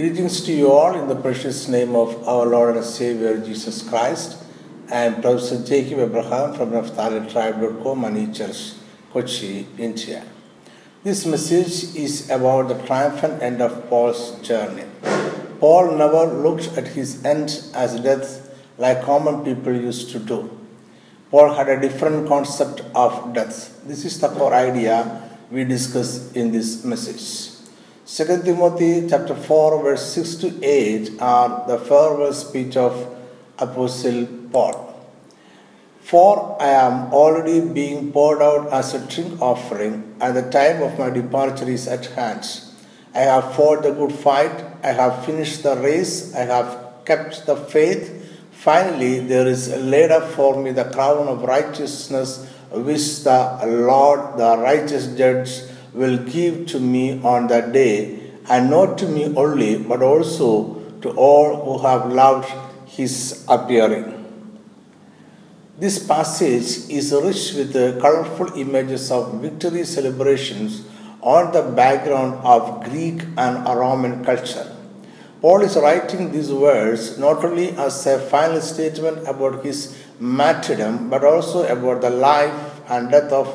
Greetings to you all in the precious name of our Lord and Savior Jesus Christ. I am Professor Jacob Abraham from NaphtaliTribe.com and Church, Kochi, India. This message is about the triumphant end of Paul's journey. Paul never looked at his end as death like common people used to do. Paul had a different concept of death. This is the core idea we discuss in this message. 2 Timothy chapter 4 verse 6 to 8 are the farewell speech of Apostle Paul. For I am already being poured out as a drink offering, and the time of my departure is at hand. I have fought the good fight, I have finished the race, I have kept the faith. Finally, there is laid up for me the crown of righteousness, which the Lord, the righteous judge, will give to me on that day, and not to me only, but also to all who have loved his appearing. This passage is rich with colorful images of victory celebrations on the background of Greek and Roman culture. Paul is writing these words not only as a final statement about his martyrdom, but also about the life and death of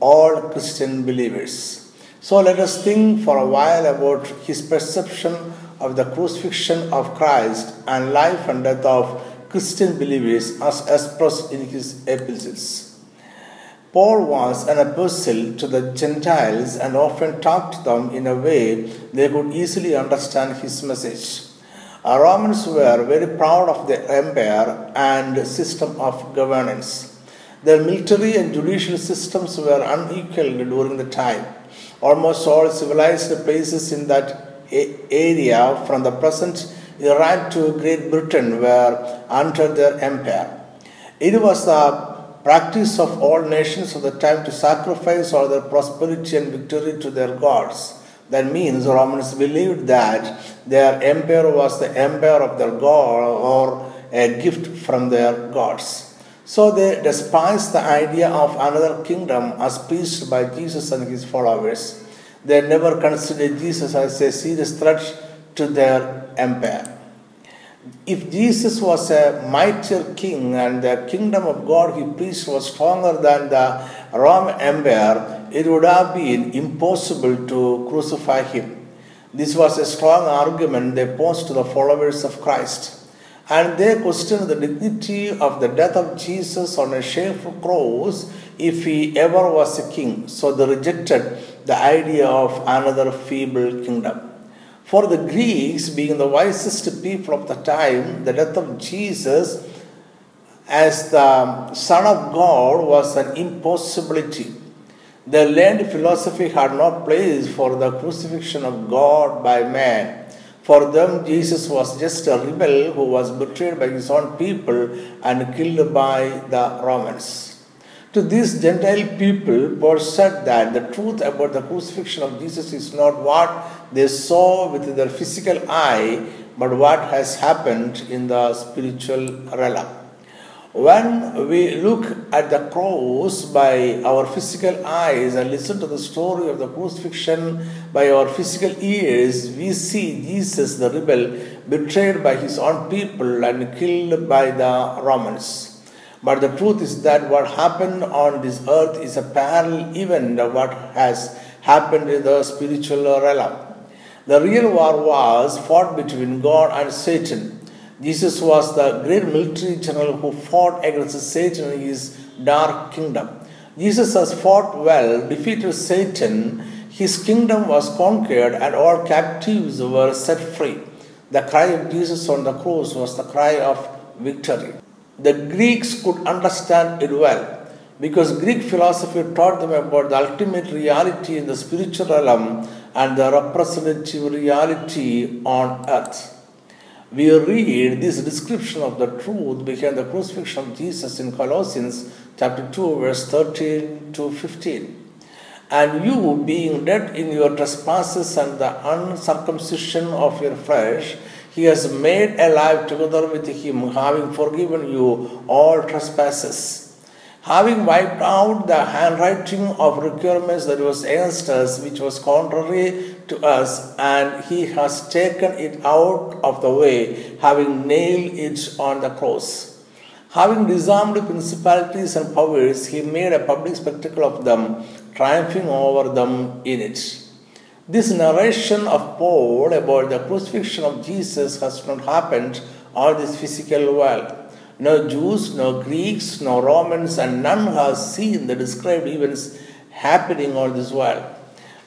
all Christian believers. So let us think for a while about his perception of the crucifixion of Christ and life and death of Christian believers as expressed in his epistles. Paul was an apostle to the Gentiles and often talked to them in a way they could easily understand his message. Our Romans were very proud of their empire and system of governance. Their military and judicial systems were unequal during the time. Almost all civilized places in that area, from the present Iran to Great Britain, were under their empire. It was the practice of all nations of the time to sacrifice all their prosperity and victory to their gods. That means Romans believed that their empire was the empire of their god or a gift from their gods. So they despised the idea of another kingdom as preached by Jesus and his followers. They never considered Jesus as a serious threat to their empire. If Jesus was a mightier king and the kingdom of God he preached was stronger than the Roman Empire, it would have been impossible to crucify him. This was a strong argument they posed to the followers of Christ and they questioned the dignity of the death of Jesus on a shameful cross if he ever was a king. So they rejected the idea of another feeble kingdom. For the Greeks, being the wisest people of the time, the death of Jesus as the Son of God was an impossibility. The learned philosophy had no place for the crucifixion of God by man. For them, Jesus was just a rebel who was betrayed by his own people and killed by the Romans. To these Gentile people, Paul said that the truth about the crucifixion of Jesus is not what they saw with their physical eye, but what has happened in the spiritual realm. When we look at the cross by our physical eyes and listen to the story of the crucifixion by our physical ears, we see Jesus, the rebel, betrayed by his own people and killed by the Romans. But the truth is that what happened on this earth is a parallel event of what has happened in the spiritual realm. The real war was fought between God and Satan Jesus was the great military general who fought against Satan in his dark kingdom. Jesus has fought well, defeated Satan, his kingdom was conquered, and all captives were set free. The cry of Jesus on the cross was the cry of victory. The Greeks could understand it well because Greek philosophy taught them about the ultimate reality in the spiritual realm and the representative reality on earth we read this description of the truth behind the crucifixion of Jesus in Colossians chapter 2, verse 13 to 15. And you, being dead in your trespasses and the uncircumcision of your flesh, he has made alive together with him, having forgiven you all trespasses. Having wiped out the handwriting of requirements that was against us, which was contrary to us, and he has taken it out of the way, having nailed it on the cross. Having disarmed principalities and powers, he made a public spectacle of them, triumphing over them in it. This narration of Paul about the crucifixion of Jesus has not happened on this physical world. No Jews, no Greeks, no Romans, and none has seen the described events happening on this world.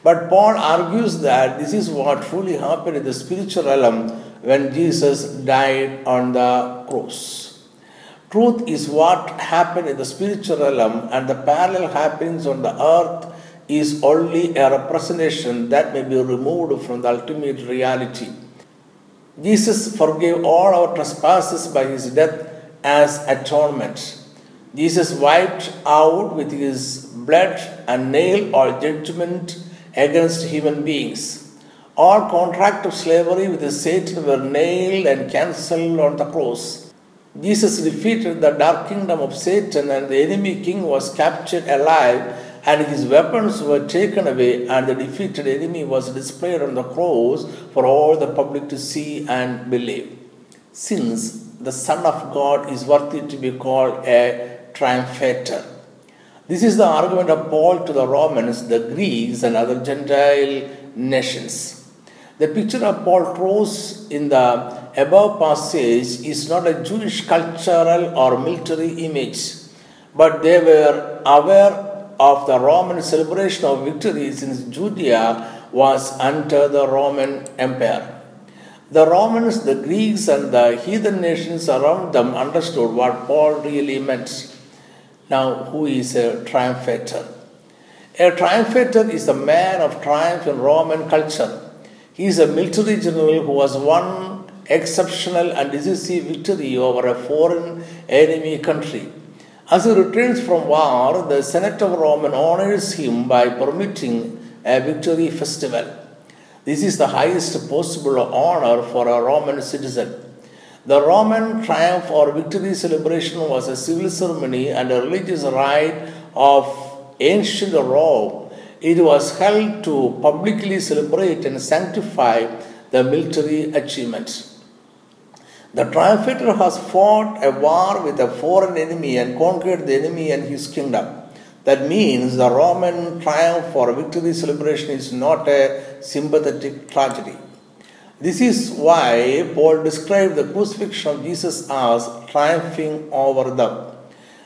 But Paul argues that this is what truly happened in the spiritual realm when Jesus died on the cross. Truth is what happened in the spiritual realm, and the parallel happenings on the earth is only a representation that may be removed from the ultimate reality. Jesus forgave all our trespasses by his death as atonement. Jesus wiped out with his blood and nail all judgment against human beings. All contract of slavery with Satan were nailed and cancelled on the cross. Jesus defeated the dark kingdom of Satan, and the enemy king was captured alive and his weapons were taken away, and the defeated enemy was displayed on the cross for all the public to see and believe. Since the Son of God is worthy to be called a triumphator. This is the argument of Paul to the Romans, the Greeks, and other Gentile nations. The picture of Paul draws in the above passage is not a Jewish cultural or military image, but they were aware of the Roman celebration of victory since Judea was under the Roman Empire. The Romans, the Greeks, and the heathen nations around them understood what Paul really meant. Now, who is a triumphator? A triumphator is a man of triumph in Roman culture. He is a military general who has won exceptional and decisive victory over a foreign enemy country. As he returns from war, the Senate of Rome honors him by permitting a victory festival. This is the highest possible honor for a Roman citizen. The Roman triumph or victory celebration was a civil ceremony and a religious rite of ancient Rome. It was held to publicly celebrate and sanctify the military achievements. The triumphator has fought a war with a foreign enemy and conquered the enemy and his kingdom. That means the Roman triumph or victory celebration is not a sympathetic tragedy. This is why Paul described the crucifixion of Jesus as triumphing over them.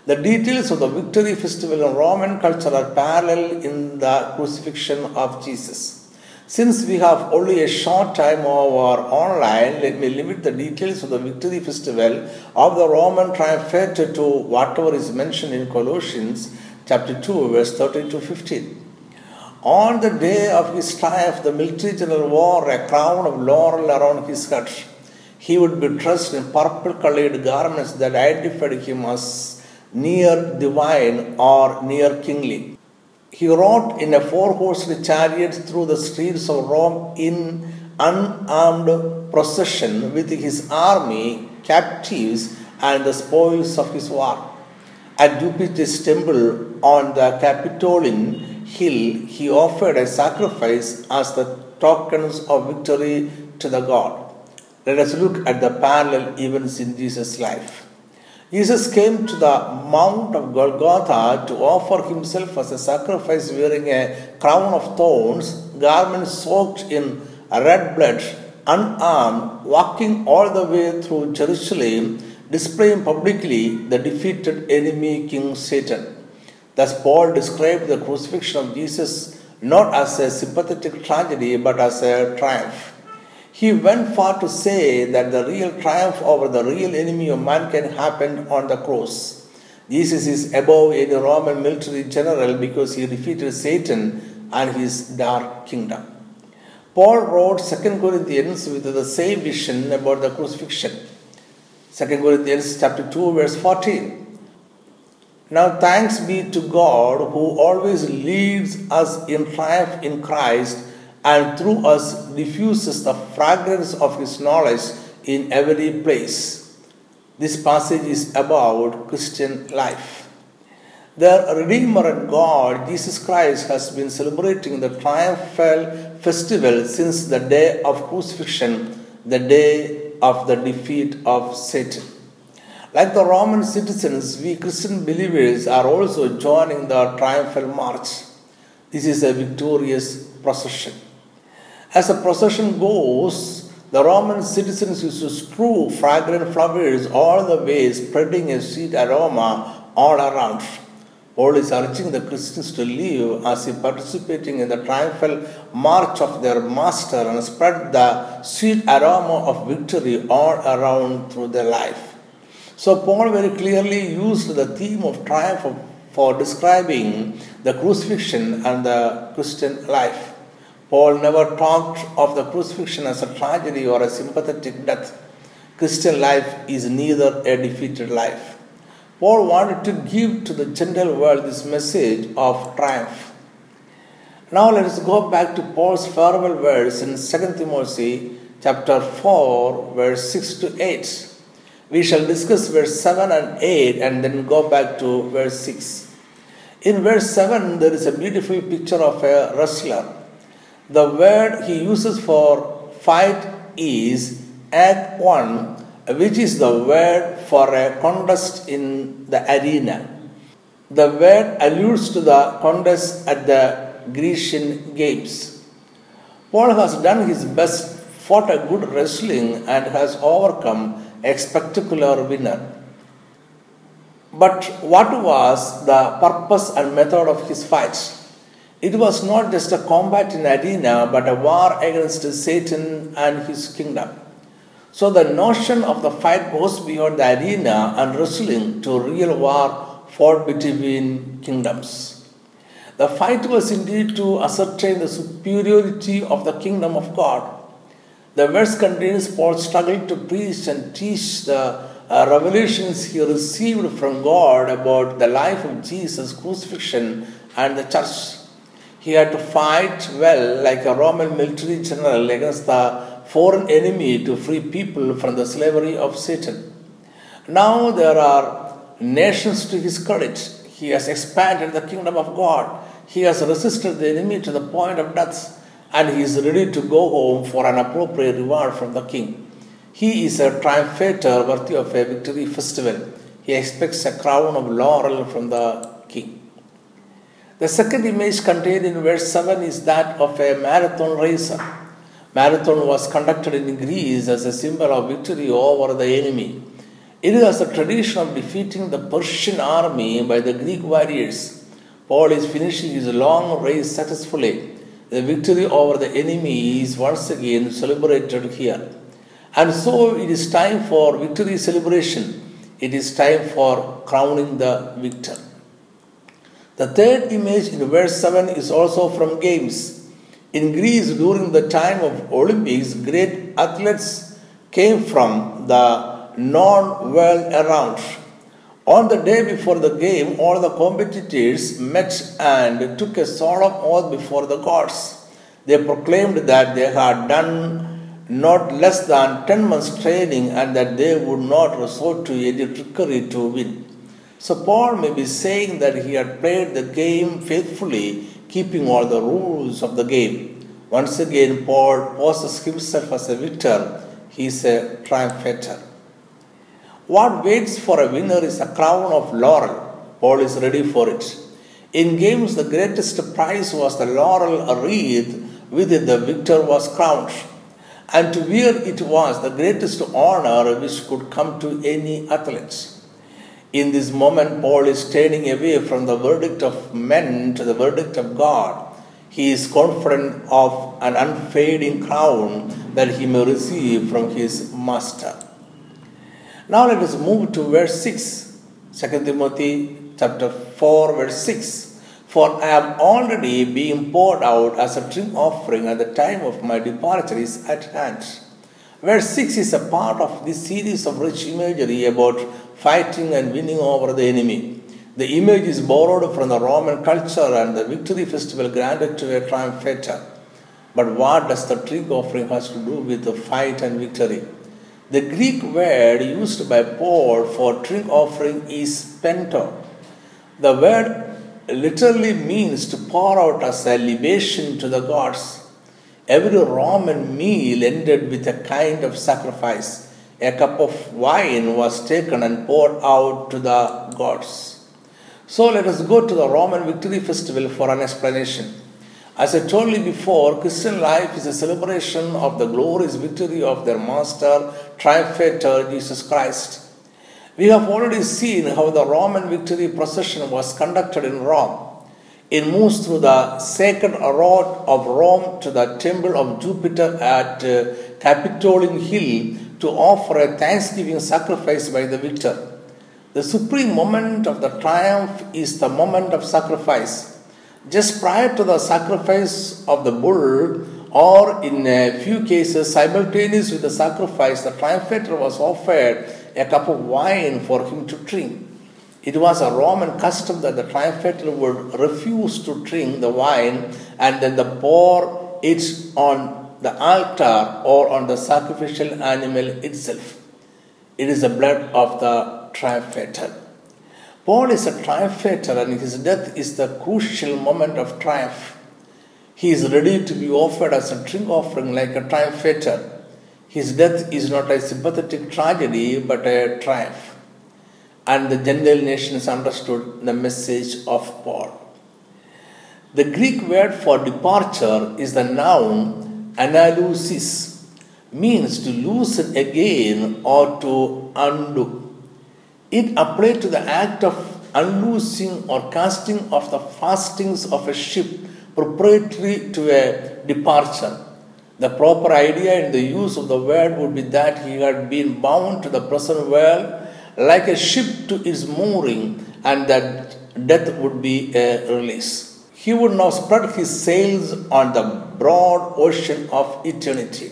The details of the victory festival in Roman culture are parallel in the crucifixion of Jesus. Since we have only a short time over online, let me limit the details of the victory festival of the Roman triumphator to whatever is mentioned in Colossians chapter 2, verse 13 to 15. On the day of his triumph, the military general wore a crown of laurel around his head. He would be dressed in purple colored garments that identified him as near divine or near kingly. He rode in a four horsed chariot through the streets of Rome in unarmed procession with his army, captives, and the spoils of his war. At Jupiter's temple on the Capitoline hill, he offered a sacrifice as the tokens of victory to the god. Let us look at the parallel events in Jesus' life. Jesus came to the Mount of Golgotha to offer himself as a sacrifice wearing a crown of thorns, garments soaked in red blood, unarmed, walking all the way through Jerusalem, displaying publicly the defeated enemy King Satan. Thus, Paul described the crucifixion of Jesus not as a sympathetic tragedy but as a triumph. He went far to say that the real triumph over the real enemy of mankind happened on the cross. Jesus is above any Roman military general because he defeated Satan and his dark kingdom. Paul wrote 2 Corinthians with the same vision about the crucifixion. 2 Corinthians chapter 2 verse 14. Now thanks be to God who always leads us in triumph in Christ and through us diffuses the fragrance of His knowledge in every place. This passage is about Christian life. Their Redeemer and God, Jesus Christ, has been celebrating the triumphal festival since the day of crucifixion, the day of the defeat of Satan. Like the Roman citizens, we Christian believers are also joining the triumphal march. This is a victorious procession. As the procession goes, the Roman citizens used to strew fragrant flowers all the way, spreading a sweet aroma all around. Paul is urging the Christians to live as if participating in the triumphal march of their master and spread the sweet aroma of victory all around through their life. So, Paul very clearly used the theme of triumph for describing the crucifixion and the Christian life. Paul never talked of the crucifixion as a tragedy or a sympathetic death. Christian life is neither a defeated life. Paul wanted to give to the general world this message of triumph. Now let us go back to Paul's farewell words in 2 Timothy chapter 4 verse 6 to 8. We shall discuss verse 7 and 8 and then go back to verse 6. In verse 7 there is a beautiful picture of a wrestler the word he uses for fight is agon, which is the word for a contest in the arena. The word alludes to the contest at the Grecian Games. Paul has done his best, fought a good wrestling, and has overcome a spectacular winner. But what was the purpose and method of his fights? It was not just a combat in arena, but a war against Satan and his kingdom. So the notion of the fight goes beyond the arena and wrestling to real war fought between kingdoms. The fight was indeed to ascertain the superiority of the kingdom of God. The verse contains Paul's struggle to preach and teach the uh, revelations he received from God about the life of Jesus, crucifixion, and the church. He had to fight well, like a Roman military general, against the foreign enemy to free people from the slavery of Satan. Now there are nations to his credit. He has expanded the kingdom of God. He has resisted the enemy to the point of death, and he is ready to go home for an appropriate reward from the king. He is a triumphator worthy of a victory festival. He expects a crown of laurel from the king. The second image contained in verse 7 is that of a marathon racer. Marathon was conducted in Greece as a symbol of victory over the enemy. It was a tradition of defeating the Persian army by the Greek warriors. Paul is finishing his long race successfully. The victory over the enemy is once again celebrated here. And so it is time for victory celebration. It is time for crowning the victor. The third image in verse 7 is also from games. In Greece, during the time of Olympics, great athletes came from the known world around. On the day before the game, all the competitors met and took a solemn oath before the gods. They proclaimed that they had done not less than 10 months' training and that they would not resort to any trickery to win. So Paul may be saying that he had played the game faithfully, keeping all the rules of the game. Once again, Paul poses himself as a victor. He is a triumphator. What waits for a winner is a crown of laurel. Paul is ready for it. In games, the greatest prize was the laurel wreath with it the victor was crowned. And to wear it was the greatest honor which could come to any athlete. In this moment, Paul is turning away from the verdict of men to the verdict of God. He is confident of an unfading crown that he may receive from his master. Now let us move to verse 6. 2 Timothy chapter 4, verse 6. For I am already being poured out as a drink offering, and the time of my departure is at hand. Verse 6 is a part of this series of rich imagery about fighting and winning over the enemy. The image is borrowed from the Roman culture and the victory festival granted to a triumphator. But what does the drink offering has to do with the fight and victory? The Greek word used by Paul for drink offering is spendo. The word literally means to pour out a libation to the gods. Every Roman meal ended with a kind of sacrifice. A cup of wine was taken and poured out to the gods. So let us go to the Roman Victory Festival for an explanation. As I told you before, Christian life is a celebration of the glorious victory of their Master, Triumphator, Jesus Christ. We have already seen how the Roman victory procession was conducted in Rome. It moves through the sacred road of Rome to the temple of Jupiter at uh, Capitoline Hill to offer a thanksgiving sacrifice by the victor. The supreme moment of the triumph is the moment of sacrifice. Just prior to the sacrifice of the bull, or in a few cases simultaneous with the sacrifice, the triumphator was offered a cup of wine for him to drink. It was a Roman custom that the triumphator would refuse to drink the wine and then the pour it on the altar or on the sacrificial animal itself. It is the blood of the triumphator. Paul is a triumphator and his death is the crucial moment of triumph. He is ready to be offered as a drink offering like a triumphator. His death is not a sympathetic tragedy but a triumph and the Gentile nations understood the message of Paul. The Greek word for departure is the noun analusis, means to loosen again or to undo. It applied to the act of unloosing or casting of the fastings of a ship preparatory to a departure. The proper idea in the use of the word would be that he had been bound to the present world like a ship to its mooring, and that death would be a release. He would now spread his sails on the broad ocean of eternity.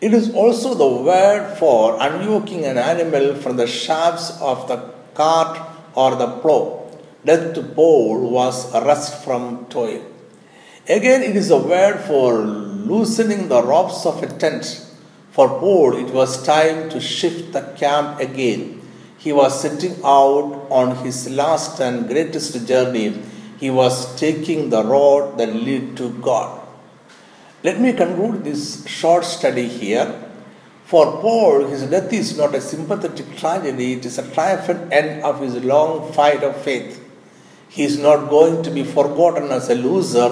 It is also the word for unyoking an animal from the shafts of the cart or the plough. Death to Paul was rest from toil. Again, it is a word for loosening the ropes of a tent. For Paul, it was time to shift the camp again he was setting out on his last and greatest journey. He was taking the road that led to God. Let me conclude this short study here. For Paul, his death is not a sympathetic tragedy, it is a triumphant end of his long fight of faith. He is not going to be forgotten as a loser,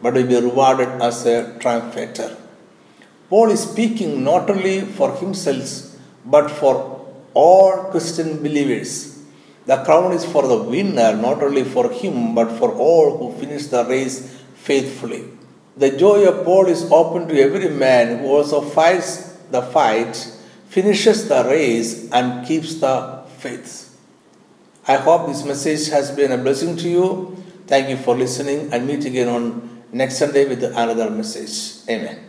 but will be rewarded as a triumphator. Paul is speaking not only for himself, but for all Christian believers. The crown is for the winner, not only for him, but for all who finish the race faithfully. The joy of Paul is open to every man who also fights the fight, finishes the race, and keeps the faith. I hope this message has been a blessing to you. Thank you for listening and meet again on next Sunday with another message. Amen.